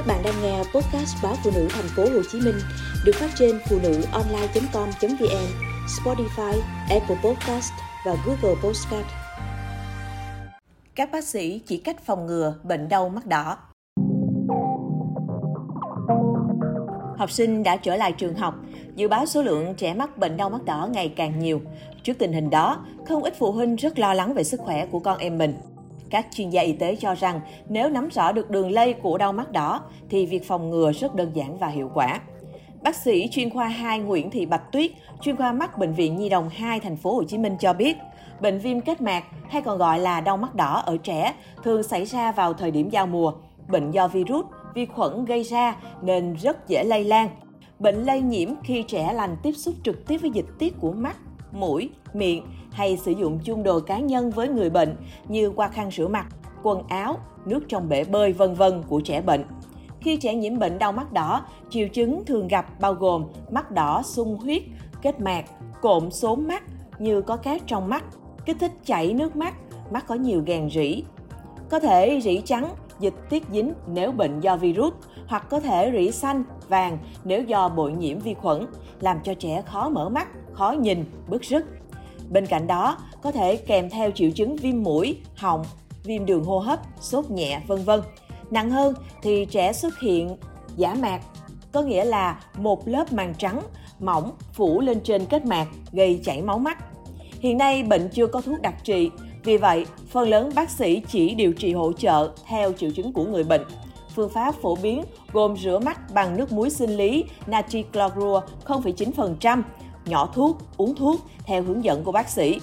Các bạn đang nghe podcast báo phụ nữ thành phố Hồ Chí Minh được phát trên phụ nữ online.com.vn, Spotify, Apple Podcast và Google Podcast. Các bác sĩ chỉ cách phòng ngừa bệnh đau mắt đỏ. Học sinh đã trở lại trường học, dự báo số lượng trẻ mắc bệnh đau mắt đỏ ngày càng nhiều. Trước tình hình đó, không ít phụ huynh rất lo lắng về sức khỏe của con em mình. Các chuyên gia y tế cho rằng nếu nắm rõ được đường lây của đau mắt đỏ thì việc phòng ngừa rất đơn giản và hiệu quả. Bác sĩ chuyên khoa 2 Nguyễn Thị Bạch Tuyết, chuyên khoa mắt bệnh viện Nhi đồng 2 thành phố Hồ Chí Minh cho biết, bệnh viêm kết mạc hay còn gọi là đau mắt đỏ ở trẻ thường xảy ra vào thời điểm giao mùa. Bệnh do virus, vi khuẩn gây ra nên rất dễ lây lan. Bệnh lây nhiễm khi trẻ lành tiếp xúc trực tiếp với dịch tiết của mắt, mũi, miệng hay sử dụng chung đồ cá nhân với người bệnh như qua khăn rửa mặt, quần áo, nước trong bể bơi vân vân của trẻ bệnh. Khi trẻ nhiễm bệnh đau mắt đỏ, triệu chứng thường gặp bao gồm mắt đỏ sung huyết, kết mạc, cộm xốm mắt như có cát trong mắt, kích thích chảy nước mắt, mắt có nhiều gàn rỉ. Có thể rỉ trắng, dịch tiết dính nếu bệnh do virus, hoặc có thể rỉ xanh, vàng nếu do bội nhiễm vi khuẩn, làm cho trẻ khó mở mắt, khó nhìn, bức rứt. Bên cạnh đó, có thể kèm theo triệu chứng viêm mũi, họng, viêm đường hô hấp, sốt nhẹ, vân vân. Nặng hơn thì trẻ xuất hiện giả mạc, có nghĩa là một lớp màng trắng mỏng phủ lên trên kết mạc gây chảy máu mắt. Hiện nay bệnh chưa có thuốc đặc trị, vì vậy phần lớn bác sĩ chỉ điều trị hỗ trợ theo triệu chứng của người bệnh. Phương pháp phổ biến gồm rửa mắt bằng nước muối sinh lý natri chlorua 0,9%, nhỏ thuốc, uống thuốc theo hướng dẫn của bác sĩ.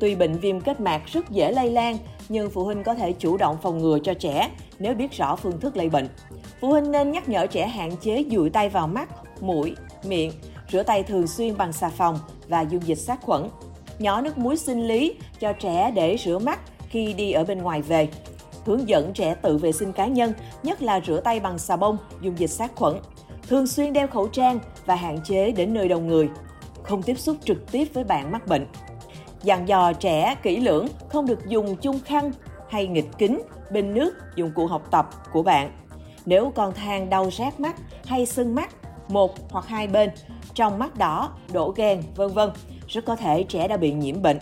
Tuy bệnh viêm kết mạc rất dễ lây lan, nhưng phụ huynh có thể chủ động phòng ngừa cho trẻ nếu biết rõ phương thức lây bệnh. Phụ huynh nên nhắc nhở trẻ hạn chế dụi tay vào mắt, mũi, miệng, rửa tay thường xuyên bằng xà phòng và dung dịch sát khuẩn. Nhỏ nước muối sinh lý cho trẻ để rửa mắt khi đi ở bên ngoài về. Hướng dẫn trẻ tự vệ sinh cá nhân, nhất là rửa tay bằng xà bông, dùng dịch sát khuẩn. Thường xuyên đeo khẩu trang và hạn chế đến nơi đông người. Không tiếp xúc trực tiếp với bạn mắc bệnh. Dặn dò trẻ kỹ lưỡng không được dùng chung khăn hay nghịch kính, bình nước, dụng cụ học tập của bạn. Nếu con than đau rát mắt hay sưng mắt, một hoặc hai bên, trong mắt đỏ, đổ ghen, vân vân, rất có thể trẻ đã bị nhiễm bệnh.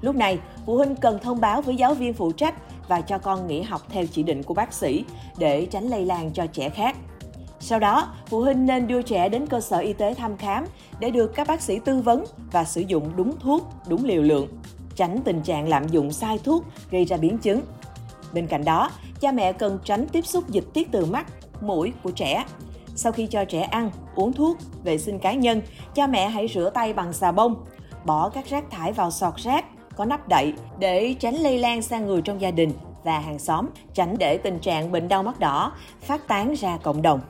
Lúc này, phụ huynh cần thông báo với giáo viên phụ trách và cho con nghỉ học theo chỉ định của bác sĩ để tránh lây lan cho trẻ khác. Sau đó, phụ huynh nên đưa trẻ đến cơ sở y tế thăm khám để được các bác sĩ tư vấn và sử dụng đúng thuốc, đúng liều lượng, tránh tình trạng lạm dụng sai thuốc gây ra biến chứng. Bên cạnh đó, cha mẹ cần tránh tiếp xúc dịch tiết từ mắt, mũi của trẻ. Sau khi cho trẻ ăn, uống thuốc, vệ sinh cá nhân, cha mẹ hãy rửa tay bằng xà bông, bỏ các rác thải vào sọt rác có nắp đậy để tránh lây lan sang người trong gia đình và hàng xóm, tránh để tình trạng bệnh đau mắt đỏ phát tán ra cộng đồng.